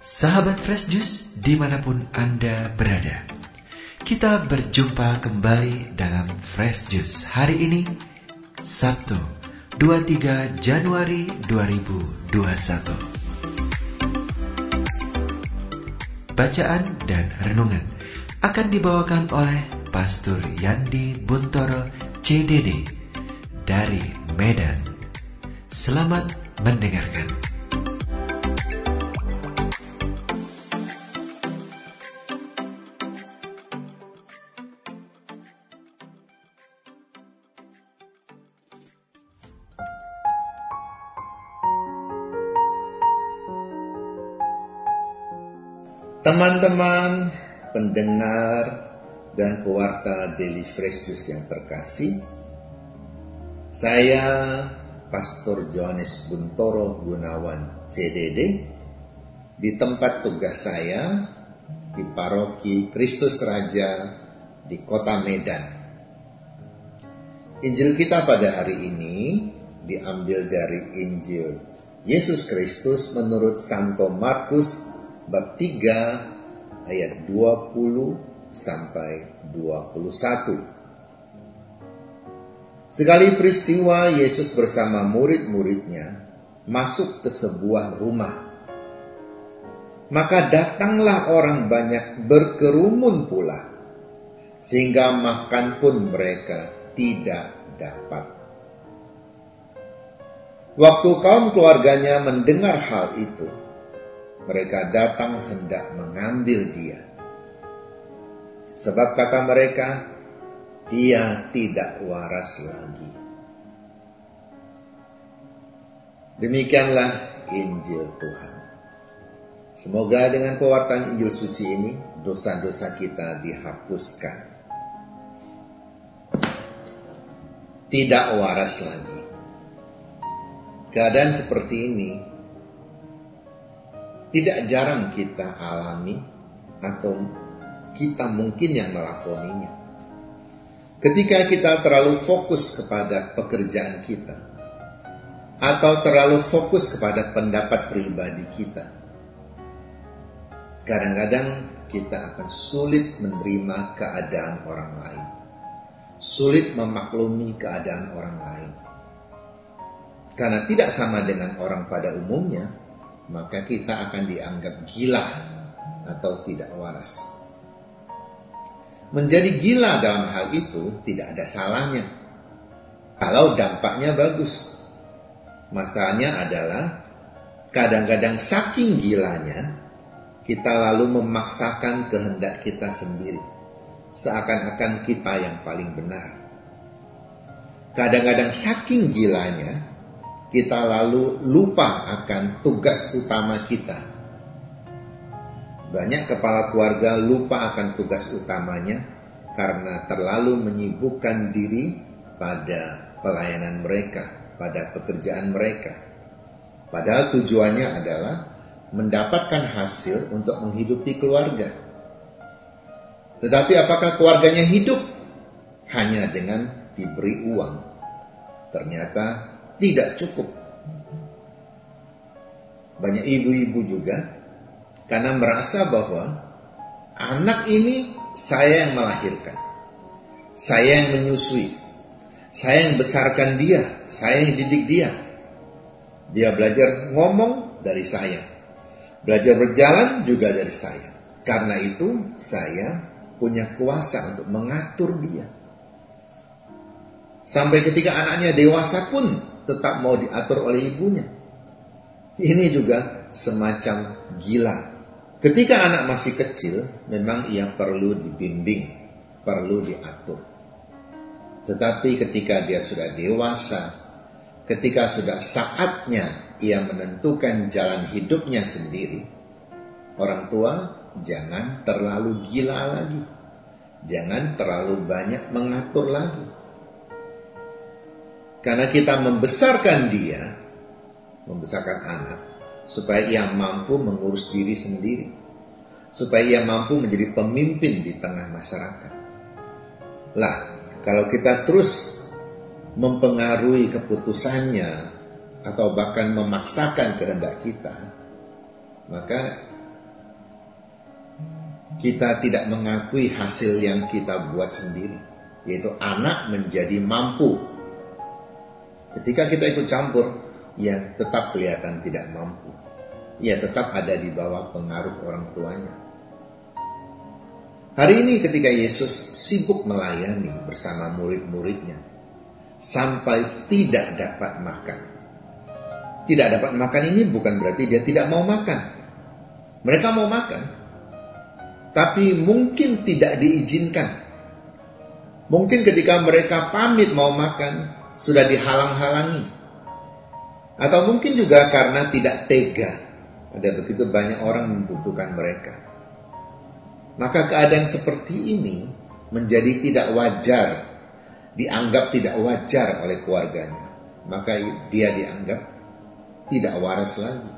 Sahabat Fresh Juice di mana pun Anda berada. Kita berjumpa kembali dalam Fresh Juice Hari ini Sabtu 23 Januari 2021 Bacaan dan renungan akan dibawakan oleh Pastor Yandi Buntoro CDD dari Medan. Selamat mendengarkan Teman-teman pendengar dan pewarta Daily Fresh Juice yang terkasih, saya Pastor Johannes Buntoro Gunawan CDD di tempat tugas saya di Paroki Kristus Raja di Kota Medan. Injil kita pada hari ini diambil dari Injil Yesus Kristus menurut Santo Markus bab 3 ayat 20 sampai 21. Sekali peristiwa Yesus bersama murid-muridnya masuk ke sebuah rumah. Maka datanglah orang banyak berkerumun pula, sehingga makan pun mereka tidak dapat. Waktu kaum keluarganya mendengar hal itu, mereka datang hendak mengambil dia. Sebab kata mereka, dia tidak waras lagi. Demikianlah Injil Tuhan. Semoga dengan pewartaan Injil suci ini, dosa-dosa kita dihapuskan. Tidak waras lagi. Keadaan seperti ini tidak jarang kita alami atau kita mungkin yang melakoninya. Ketika kita terlalu fokus kepada pekerjaan kita atau terlalu fokus kepada pendapat pribadi kita, kadang-kadang kita akan sulit menerima keadaan orang lain, sulit memaklumi keadaan orang lain. Karena tidak sama dengan orang pada umumnya, maka kita akan dianggap gila atau tidak waras. Menjadi gila dalam hal itu tidak ada salahnya. Kalau dampaknya bagus. Masalahnya adalah kadang-kadang saking gilanya kita lalu memaksakan kehendak kita sendiri. Seakan-akan kita yang paling benar. Kadang-kadang saking gilanya kita lalu lupa akan tugas utama kita. Banyak kepala keluarga lupa akan tugas utamanya karena terlalu menyibukkan diri pada pelayanan mereka, pada pekerjaan mereka. Padahal tujuannya adalah mendapatkan hasil untuk menghidupi keluarga. Tetapi apakah keluarganya hidup hanya dengan diberi uang? Ternyata tidak cukup. Banyak ibu-ibu juga karena merasa bahwa anak ini saya yang melahirkan. Saya yang menyusui. Saya yang besarkan dia, saya yang didik dia. Dia belajar ngomong dari saya. Belajar berjalan juga dari saya. Karena itu saya punya kuasa untuk mengatur dia. Sampai ketika anaknya dewasa pun tetap mau diatur oleh ibunya. Ini juga semacam gila. Ketika anak masih kecil, memang ia perlu dibimbing, perlu diatur. Tetapi ketika dia sudah dewasa, ketika sudah saatnya ia menentukan jalan hidupnya sendiri, orang tua jangan terlalu gila lagi. Jangan terlalu banyak mengatur lagi karena kita membesarkan dia, membesarkan anak, supaya ia mampu mengurus diri sendiri. Supaya ia mampu menjadi pemimpin di tengah masyarakat. Lah, kalau kita terus mempengaruhi keputusannya atau bahkan memaksakan kehendak kita, maka kita tidak mengakui hasil yang kita buat sendiri, yaitu anak menjadi mampu. Ketika kita ikut campur, ya tetap kelihatan tidak mampu. Ya tetap ada di bawah pengaruh orang tuanya. Hari ini ketika Yesus sibuk melayani bersama murid-muridnya, sampai tidak dapat makan. Tidak dapat makan ini bukan berarti dia tidak mau makan. Mereka mau makan, tapi mungkin tidak diizinkan. Mungkin ketika mereka pamit mau makan, sudah dihalang-halangi. Atau mungkin juga karena tidak tega. Ada begitu banyak orang membutuhkan mereka. Maka keadaan seperti ini menjadi tidak wajar, dianggap tidak wajar oleh keluarganya. Maka dia dianggap tidak waras lagi.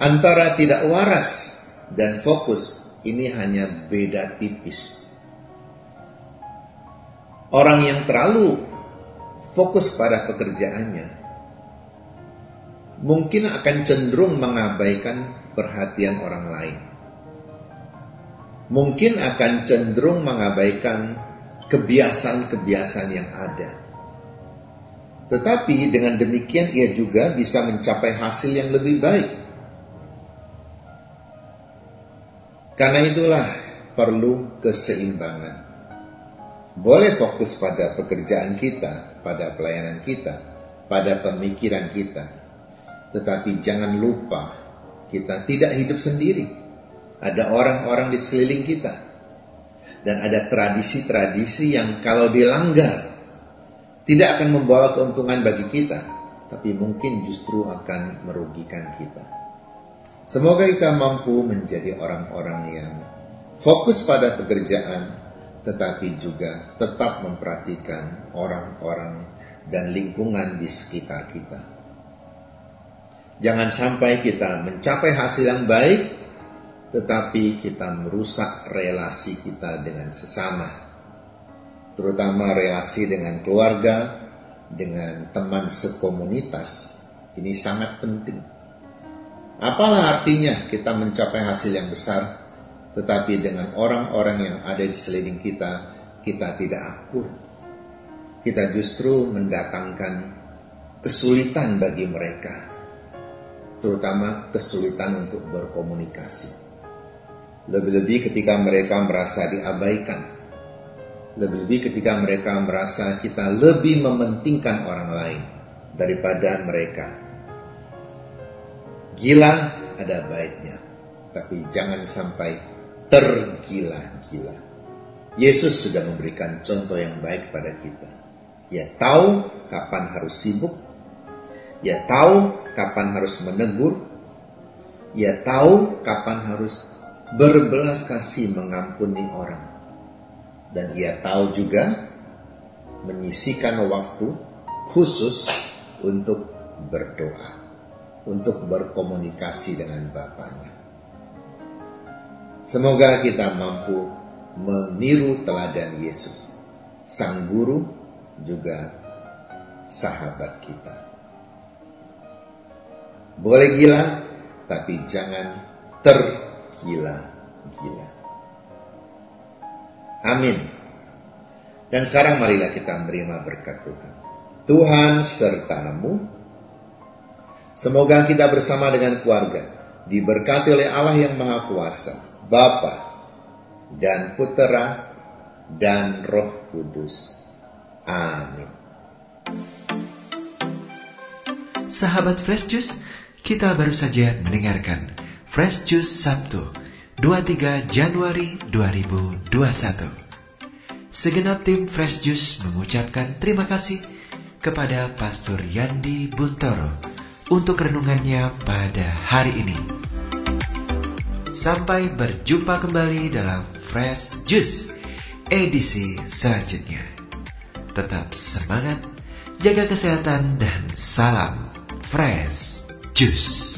Antara tidak waras dan fokus ini hanya beda tipis. Orang yang terlalu fokus pada pekerjaannya mungkin akan cenderung mengabaikan perhatian orang lain. Mungkin akan cenderung mengabaikan kebiasaan-kebiasaan yang ada. Tetapi dengan demikian ia juga bisa mencapai hasil yang lebih baik. Karena itulah perlu keseimbangan. Boleh fokus pada pekerjaan kita, pada pelayanan kita, pada pemikiran kita. Tetapi jangan lupa kita tidak hidup sendiri. Ada orang-orang di sekeliling kita. Dan ada tradisi-tradisi yang kalau dilanggar tidak akan membawa keuntungan bagi kita, tapi mungkin justru akan merugikan kita. Semoga kita mampu menjadi orang-orang yang fokus pada pekerjaan, tetapi juga tetap memperhatikan orang-orang dan lingkungan di sekitar kita. Jangan sampai kita mencapai hasil yang baik, tetapi kita merusak relasi kita dengan sesama, terutama relasi dengan keluarga, dengan teman sekomunitas. Ini sangat penting Apalah artinya kita mencapai hasil yang besar, tetapi dengan orang-orang yang ada di seliling kita, kita tidak akur. Kita justru mendatangkan kesulitan bagi mereka, terutama kesulitan untuk berkomunikasi. Lebih-lebih ketika mereka merasa diabaikan, lebih-lebih ketika mereka merasa kita lebih mementingkan orang lain daripada mereka Gila ada baiknya, tapi jangan sampai tergila-gila. Yesus sudah memberikan contoh yang baik pada kita. Ya tahu kapan harus sibuk, ya tahu kapan harus menegur, ya tahu kapan harus berbelas kasih mengampuni orang. Dan ia tahu juga menyisikan waktu khusus untuk berdoa untuk berkomunikasi dengan Bapaknya. Semoga kita mampu meniru teladan Yesus, Sang Guru juga sahabat kita. Boleh gila, tapi jangan tergila-gila. Amin. Dan sekarang marilah kita menerima berkat Tuhan. Tuhan sertamu Semoga kita bersama dengan keluarga diberkati oleh Allah yang Maha Kuasa, Bapa dan Putera dan Roh Kudus. Amin. Sahabat Fresh Juice, kita baru saja mendengarkan Fresh Juice Sabtu 23 Januari 2021. Segenap tim Fresh Juice mengucapkan terima kasih kepada Pastor Yandi Buntoro untuk renungannya pada hari ini. Sampai berjumpa kembali dalam Fresh Juice edisi selanjutnya. Tetap semangat, jaga kesehatan, dan salam Fresh Juice.